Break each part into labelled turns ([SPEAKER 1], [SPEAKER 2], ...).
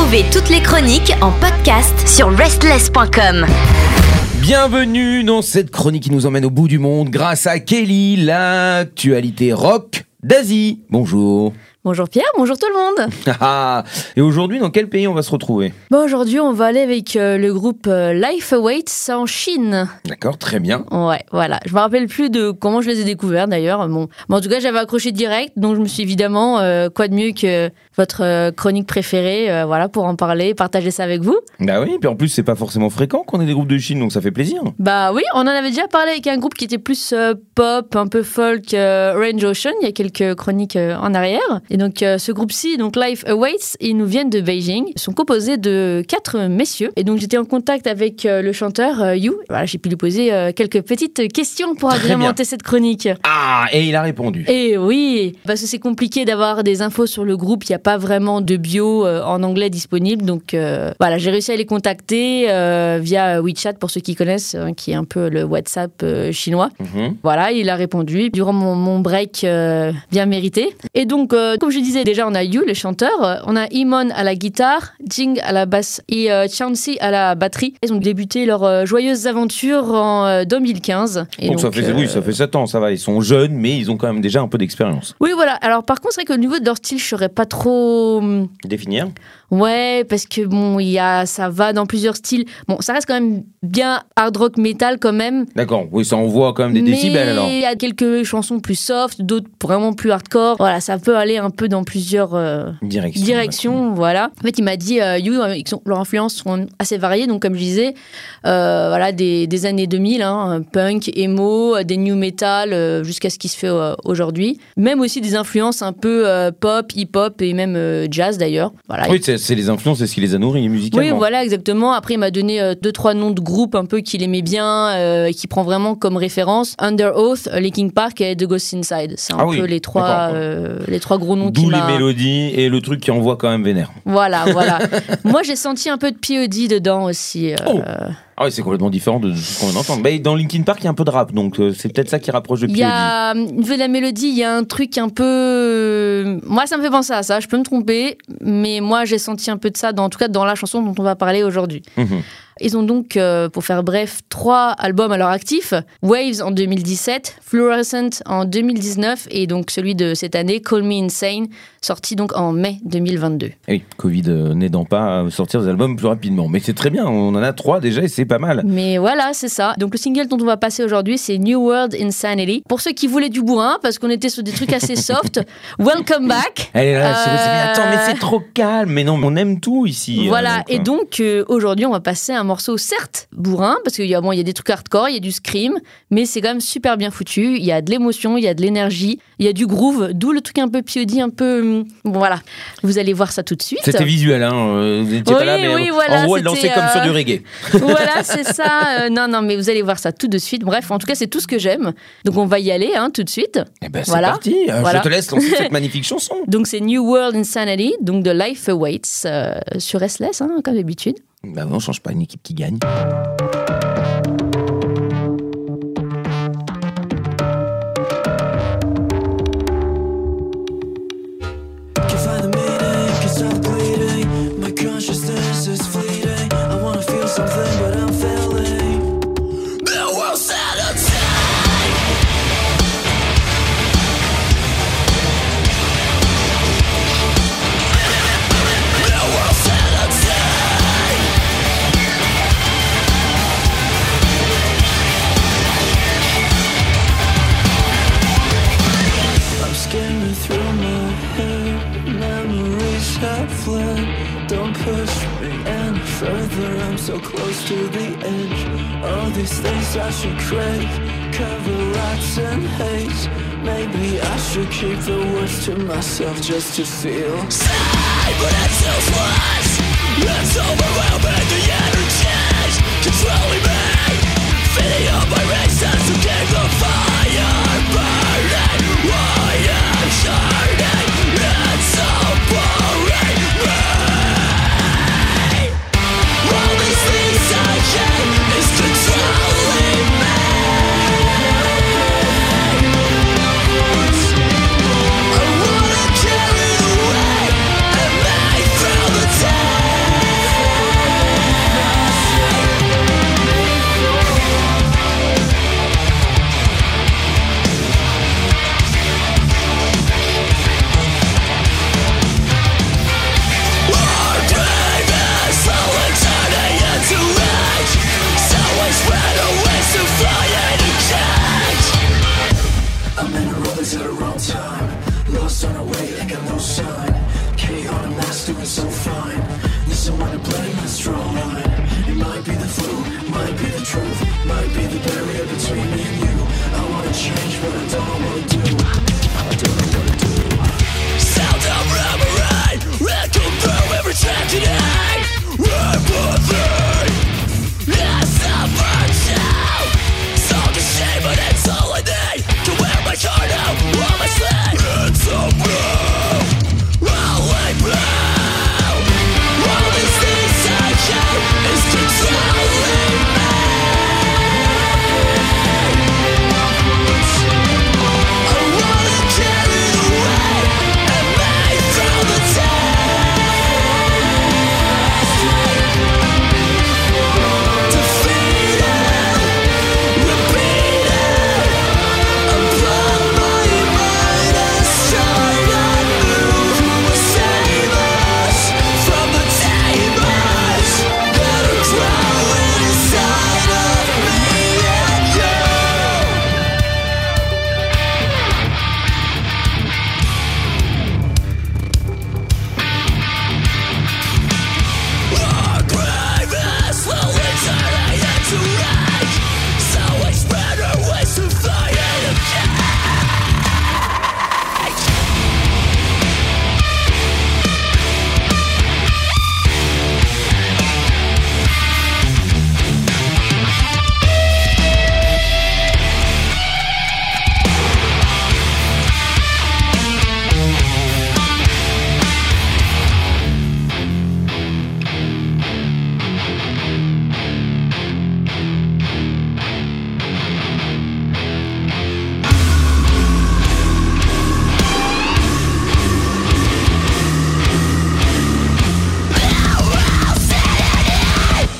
[SPEAKER 1] Retrouvez toutes les chroniques en podcast sur restless.com.
[SPEAKER 2] Bienvenue dans cette chronique qui nous emmène au bout du monde grâce à Kelly, l'actualité rock d'Asie. Bonjour.
[SPEAKER 3] Bonjour Pierre, bonjour tout le monde.
[SPEAKER 2] Ah, Et aujourd'hui, dans quel pays on va se retrouver?
[SPEAKER 3] Bon, aujourd'hui, on va aller avec euh, le groupe euh, Life Awaits en Chine.
[SPEAKER 2] D'accord, très bien.
[SPEAKER 3] Ouais, voilà. Je me rappelle plus de comment je les ai découverts d'ailleurs. Bon, en tout cas, j'avais accroché direct, donc je me suis évidemment euh, quoi de mieux que votre chronique préférée, voilà, pour en parler, partager ça avec vous.
[SPEAKER 2] Bah oui, puis en plus, c'est pas forcément fréquent qu'on ait des groupes de Chine, donc ça fait plaisir.
[SPEAKER 3] Bah oui, on en avait déjà parlé avec un groupe qui était plus pop, un peu folk, Range Ocean, il y a quelques chroniques en arrière. Et donc euh, ce groupe-ci, donc Life Awaits, ils nous viennent de Beijing. Ils sont composés de quatre messieurs. Et donc j'étais en contact avec euh, le chanteur euh, Yu. Voilà, j'ai pu lui poser euh, quelques petites questions pour agrémenter cette chronique.
[SPEAKER 2] Ah, et il a répondu.
[SPEAKER 3] Et oui, parce que c'est compliqué d'avoir des infos sur le groupe. Il n'y a pas vraiment de bio en anglais disponible. Donc voilà, j'ai réussi à les contacter via WeChat pour ceux qui connaissent, hein, qui est un peu le WhatsApp chinois.
[SPEAKER 2] Mhm.
[SPEAKER 3] Voilà, il a répondu durant mon, mon break bien mérité. Et donc, comme je disais déjà, on a Yu, le chanteur, euh, on a Imon à la guitare, Jing à la basse et euh, Chansi à la batterie. Ils ont débuté leur euh, joyeuse aventure en euh, 2015. Et
[SPEAKER 2] donc, ça fait,
[SPEAKER 3] euh,
[SPEAKER 2] oui, ça fait 7 ans, ça va. Ils sont jeunes, mais ils ont quand même déjà un peu d'expérience.
[SPEAKER 3] Oui, voilà. Alors, par contre, c'est vrai qu'au niveau de leur style, je serais pas trop. hum,
[SPEAKER 2] Définir
[SPEAKER 3] Ouais, parce que bon, il y a, ça va dans plusieurs styles. Bon, ça reste quand même bien hard rock metal quand même.
[SPEAKER 2] D'accord, oui, ça envoie quand même des
[SPEAKER 3] mais
[SPEAKER 2] décibels alors.
[SPEAKER 3] il y a quelques chansons plus soft, d'autres vraiment plus hardcore. Voilà, ça peut aller un peu dans plusieurs euh,
[SPEAKER 2] Direction.
[SPEAKER 3] directions. Voilà. En fait, il m'a dit, euh, You, euh, leurs influences sont assez variées. Donc, comme je disais, euh, voilà, des, des années 2000, hein, punk, emo, des new metal, jusqu'à ce qui se fait aujourd'hui. Même aussi des influences un peu pop, hip-hop et même jazz d'ailleurs. Voilà.
[SPEAKER 2] Oui, c'est c'est les influences, c'est ce qui les a nourris musicalement.
[SPEAKER 3] Oui, voilà, exactement. Après, il m'a donné euh, deux, trois noms de groupes un peu qu'il aimait bien euh, et qui prend vraiment comme référence Under Oath, Linkin Park et The Ghost Inside. C'est un
[SPEAKER 2] Ah oui,
[SPEAKER 3] peu les trois, euh, les trois gros noms
[SPEAKER 2] D'où
[SPEAKER 3] qui
[SPEAKER 2] les
[SPEAKER 3] m'a.
[SPEAKER 2] mélodies et le truc qui envoie quand même vénère.
[SPEAKER 3] Voilà, voilà. Moi, j'ai senti un peu de POD dedans aussi.
[SPEAKER 2] Oh. Ah oui, c'est complètement différent de ce qu'on d'entendre. Mais dans Linkin Park, il y a un peu de rap, donc euh, c'est peut-être ça qui rapproche de
[SPEAKER 3] Il
[SPEAKER 2] POD.
[SPEAKER 3] y a, de la mélodie, il y a un truc un peu. euh, Moi, ça me fait penser à ça. Je peux me tromper, mais moi, j'ai senti un peu de ça, dans, en tout cas dans la chanson dont on va parler aujourd'hui.
[SPEAKER 2] Mhm.
[SPEAKER 3] Ils ont donc, euh, pour faire bref, trois albums à leur actif. Waves en 2017, Fluorescent en 2019 et donc celui de cette année, Call Me Insane, sorti donc en mai 2022.
[SPEAKER 2] Eh Oui, Covid euh, n'aidant pas à sortir des albums plus rapidement. Mais c'est très bien, on en a trois déjà et c'est pas mal.
[SPEAKER 3] Mais voilà, c'est ça. Donc le single dont on va passer aujourd'hui, c'est New World Insanity. Pour ceux qui voulaient du bourrin, parce qu'on était sur des trucs assez soft, welcome back.
[SPEAKER 2] Elle est là,
[SPEAKER 3] Euh,
[SPEAKER 2] attends, mais c'est trop calme. Mais non, on aime tout ici.
[SPEAKER 3] Voilà,
[SPEAKER 2] euh,
[SPEAKER 3] et
[SPEAKER 2] euh,
[SPEAKER 3] donc euh, aujourd'hui on va passer un morceau certes bourrin, parce qu'il y, a- bon, il y a des trucs hardcore, il y a du scream, mais c'est quand même super bien foutu, il y a de l'émotion, il y a de l'énergie, il y a du groove, d'où le truc un peu POD, un peu... hum, Bon voilà, vous allez voir ça tout de suite.
[SPEAKER 2] C'était visuel, hein. euh, Vous
[SPEAKER 3] Oui,
[SPEAKER 2] pas là, mais
[SPEAKER 3] oui,
[SPEAKER 2] euh,
[SPEAKER 3] voilà,
[SPEAKER 2] en gros, elle
[SPEAKER 3] c'était,
[SPEAKER 2] dansait comme sur
[SPEAKER 3] euh,
[SPEAKER 2] du reggae.
[SPEAKER 3] voilà, c'est ça. Euh, non, non, mais vous allez voir ça tout de suite. Bref, en tout cas, c'est tout ce que j'aime. Donc on va y aller hein, tout de suite.
[SPEAKER 2] Eh ben, c'est
[SPEAKER 3] Voilà.
[SPEAKER 2] parti. euh,
[SPEAKER 3] Voilà.
[SPEAKER 2] Je te laisse lancer cette magnifique chanson.
[SPEAKER 3] Donc c'est New World Insanity, donc de Life Awaits euh, sur SLS, hein, comme d'habitude.
[SPEAKER 2] Bah, on change pas une équipe qui gagne.
[SPEAKER 4] Further. I'm so close to the edge. All these things I should crave. Cover rocks and haze. Maybe I should keep the words to myself just to feel. Sad, but still flash. much, but I don't want to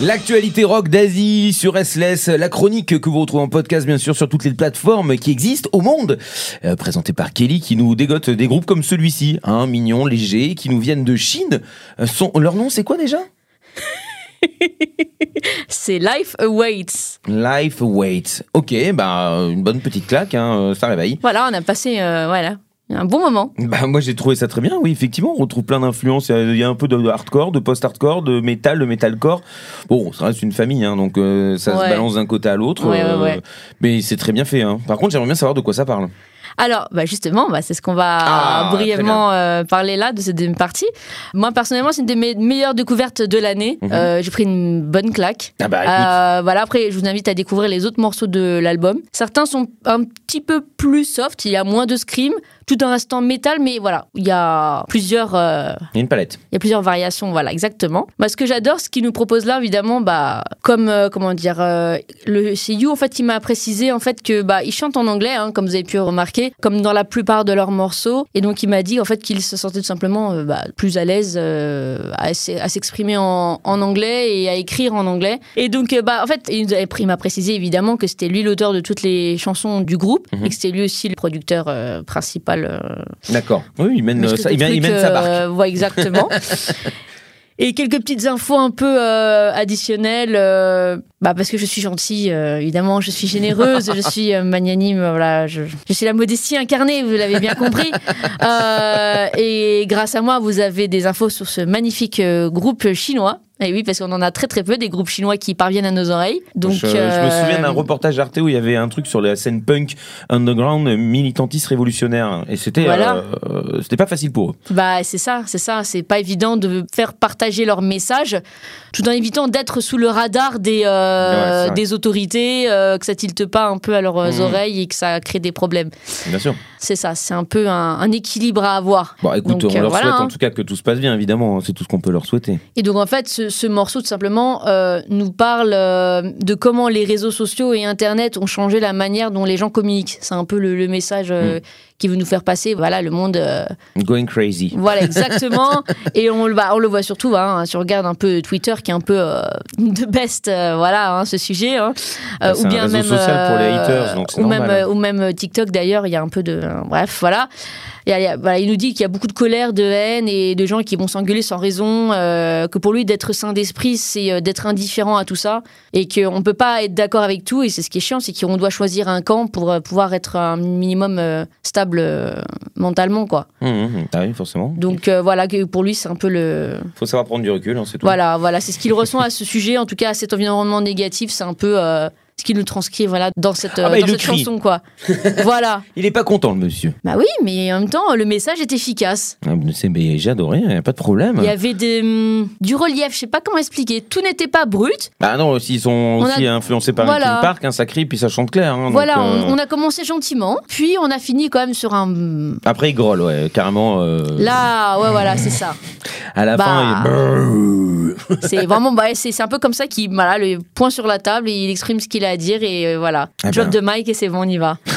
[SPEAKER 2] L'actualité rock d'Asie sur SLS, la chronique que vous retrouvez en podcast bien sûr sur toutes les plateformes qui existent au monde, euh, présentée par Kelly qui nous dégote des groupes comme celui-ci, hein, mignon, léger, qui nous viennent de Chine. Euh, son- leur nom c'est quoi déjà?
[SPEAKER 3] C'est Life Awaits.
[SPEAKER 2] Life Waits. Ok, bah une bonne petite claque, hein, euh, ça réveille.
[SPEAKER 3] Voilà, on a passé euh, voilà, un bon moment.
[SPEAKER 2] Bah, moi j'ai trouvé ça très bien, oui, effectivement, on retrouve plein d'influences. Il y a- il y, a un peu de hardcore, de post-hardcore, de métal, de metalcore. Bon, ça reste une famille, hein, donc euh, ça se balance d'un côté à l'autre.
[SPEAKER 3] Ouais, ouais, ouais.
[SPEAKER 2] Mais c'est très bien fait. Hein. Par contre, j'aimerais bien savoir de quoi ça parle.
[SPEAKER 3] Alors, bah justement, bah, c'est ce qu'on va
[SPEAKER 2] Ah,
[SPEAKER 3] brièvement euh, parler là de cette deuxième partie. Moi, personnellement, c'est une de mes meilleures découvertes de l'année.
[SPEAKER 2] Mhm.
[SPEAKER 3] Euh, J'ai pris une bonne claque.
[SPEAKER 2] Ah bah
[SPEAKER 3] Euh, voilà, après, je vous invite à découvrir les autres morceaux de l'album. Certains sont un petit peu plus soft, il y a moins de scream, tout en restant métal, mais voilà, il y a plusieurs,
[SPEAKER 2] il y a une palette.
[SPEAKER 3] il y a plusieurs variations, voilà, exactement. Bah, ce que j'adore, ce qu'il nous propose là, évidemment, bah, comme, comment dire, le c'est You, en fait, il m'a précisé, en fait, que, bah, il chante en anglais, hein, comme vous avez pu remarquer, comme dans la plupart de leurs morceaux. Et donc, il m'a dit, en fait, qu'il se sentait tout simplement euh, bah, plus à l'aise euh, à, s'exprimer en, en anglais et à écrire en anglais. Et donc, euh, bah, en fait, il m'a précisé, évidemment, que c'était lui l'auteur de toutes les chansons du groupe
[SPEAKER 2] Mhm.
[SPEAKER 3] et que c'était lui aussi le producteur euh, principal euh,
[SPEAKER 2] D'accord. Oui, il mène, ça, il mène, il
[SPEAKER 3] trucs,
[SPEAKER 2] mène sa barque.
[SPEAKER 3] euh, ouais, exactement. Et quelques petites infos un peu euh, additionnelles, euh, bah parce que je suis gentille, euh, évidemment, je suis généreuse, je suis euh, magnanime, voilà, je, je suis la modestie incarnée, vous l'avez bien compris. Et grâce à moi, vous avez des infos sur ce magnifique groupe chinois. Et oui, parce qu'on en a très très peu des groupes chinois qui parviennent à nos oreilles. Donc,
[SPEAKER 2] je, je me
[SPEAKER 3] euh,
[SPEAKER 2] souviens d'un reportage Arte où il y avait un truc sur la scène punk underground militantiste révolutionnaire et c'était
[SPEAKER 3] Voilà.
[SPEAKER 2] euh, c'était pas facile pour eux.
[SPEAKER 3] Bah c'est ça, c'est ça. C'est pas évident de faire partager leur message, tout en évitant d'être sous le radar des euh,
[SPEAKER 2] Ouais,
[SPEAKER 3] des autorités, que ça tilte pas un peu à leurs
[SPEAKER 2] Mhm.
[SPEAKER 3] oreilles et que ça crée des problèmes.
[SPEAKER 2] Bien sûr.
[SPEAKER 3] C'est ça, c'est un peu un, un équilibre à avoir.
[SPEAKER 2] Bon, écoute,
[SPEAKER 3] Donc,
[SPEAKER 2] on leur
[SPEAKER 3] voilà,
[SPEAKER 2] souhaite en
[SPEAKER 3] hein.
[SPEAKER 2] tout cas que tout se passe bien, évidemment. C'est tout ce qu'on peut leur souhaiter.
[SPEAKER 3] Et donc en fait, ce, ce morceau tout simplement euh, nous parle euh, de comment les réseaux sociaux et Internet ont changé la manière dont les gens communiquent. C'est un peu le, message euh,
[SPEAKER 2] Mm.
[SPEAKER 3] Qui veut nous faire passer. Voilà, le monde. euh,
[SPEAKER 2] Going crazy.
[SPEAKER 3] Voilà, exactement. et on, le- bah, on le voit surtout, hein, si on regarde un peu Twitter, qui est un peu euh, de best, euh, voilà, hein, ce sujet. hein.
[SPEAKER 2] Bah, c'est un réseau social pour les
[SPEAKER 3] euh,
[SPEAKER 2] haters, donc c'est
[SPEAKER 3] ou même,
[SPEAKER 2] normal.
[SPEAKER 3] euh, ou même euh, TikTok d'ailleurs, il y a un peu de. euh, bref, voilà. Il, y a- il y a- voilà, il nous dit qu'il y a beaucoup de colère, de haine et de gens qui vont s'engueuler sans raison, euh, que pour lui, d'être sain d'esprit, c'est euh, d'être indifférent à tout ça et qu'on ne peut pas être d'accord avec tout. Et c'est ce qui est chiant, c'est qu'on doit choisir un camp pour euh, pouvoir être un minimum euh, stable euh, mentalement, quoi.
[SPEAKER 2] Hum, hum, ah oui, forcément.
[SPEAKER 3] Donc euh, voilà, pour lui, c'est un peu le.
[SPEAKER 2] faut savoir prendre du recul, hein, c'est tout.
[SPEAKER 3] Voilà, voilà, c'est ce qu'il ressent à ce sujet, en tout cas à cet environnement négatif, c'est un peu euh, ce qu'il nous transcrit voilà, dans cette,
[SPEAKER 2] Ah
[SPEAKER 3] euh,
[SPEAKER 2] bah,
[SPEAKER 3] dans cette
[SPEAKER 2] crie.
[SPEAKER 3] chanson, quoi. voilà.
[SPEAKER 2] Il est pas content, le monsieur.
[SPEAKER 3] Bah oui, mais en même temps, le message est efficace.
[SPEAKER 2] Ah, mais J'ai adoré, y a pas de problème.
[SPEAKER 3] Il y avait des, hum, du relief, je sais pas comment expliquer. Tout n'était pas brut.
[SPEAKER 2] Bah non, s'ils sont
[SPEAKER 3] On
[SPEAKER 2] aussi
[SPEAKER 3] a-
[SPEAKER 2] influencés par
[SPEAKER 3] Voilà.
[SPEAKER 2] Linkin Park, hein, ça crie puis ça chante clair. hein, donc,
[SPEAKER 3] voilà,
[SPEAKER 2] euh,
[SPEAKER 3] on, on a commencé gentiment, puis on a fini quand même sur un.
[SPEAKER 2] Après, il grolle, ouais, carrément. euh,
[SPEAKER 3] Là, ouais, voilà, c'est ça.
[SPEAKER 2] À la
[SPEAKER 3] Bah.
[SPEAKER 2] fin, il...
[SPEAKER 3] C'est vraiment, bah, c'est un peu comme ça qu'il, voilà, le point sur la table, et il exprime ce qu'il a à dire et euh, voilà.
[SPEAKER 2] Ah ben.
[SPEAKER 3] de mic et c'est bon, on y va.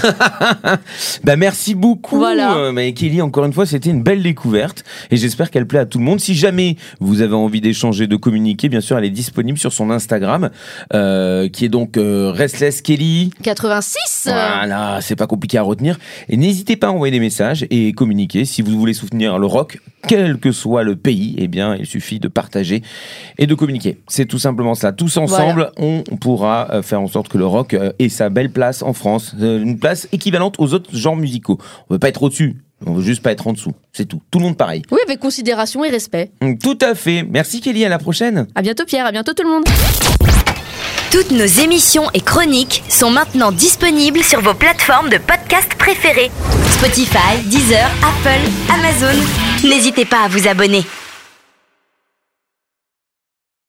[SPEAKER 2] Bah merci beaucoup.
[SPEAKER 3] Voilà.
[SPEAKER 2] euh, mais Kelly, encore une fois, c'était une belle découverte et j'espère qu'elle plaît à tout le monde. Si jamais vous avez envie d'échanger, de communiquer, bien sûr, elle est disponible sur son Instagram, euh, qui est donc Restless Kelly.
[SPEAKER 3] 86 euh,
[SPEAKER 2] Voilà, c'est pas compliqué à retenir. Et n'hésitez pas à envoyer des messages et communiquer. Si vous voulez soutenir le rock, quel que soit le pays, eh bien, il suffit de partager et de communiquer. C'est tout simplement cela. Tous ensemble, on pourra euh, faire en sorte que le rock euh, ait sa belle place en France, Euh, une place équivalente aux autres genres musicaux. On veut pas être au-dessus. On veut juste pas être en dessous. C'est tout. Tout le monde pareil.
[SPEAKER 3] Oui, avec considération et respect.
[SPEAKER 2] Mm, Tout à fait. Merci Kelly. À la prochaine.
[SPEAKER 3] À bientôt Pierre, à bientôt tout le monde.
[SPEAKER 1] Toutes nos émissions et chroniques sont maintenant disponibles sur vos plateformes de podcast préférées. Spotify, Deezer, Apple, Amazon. N'hésitez pas à vous abonner.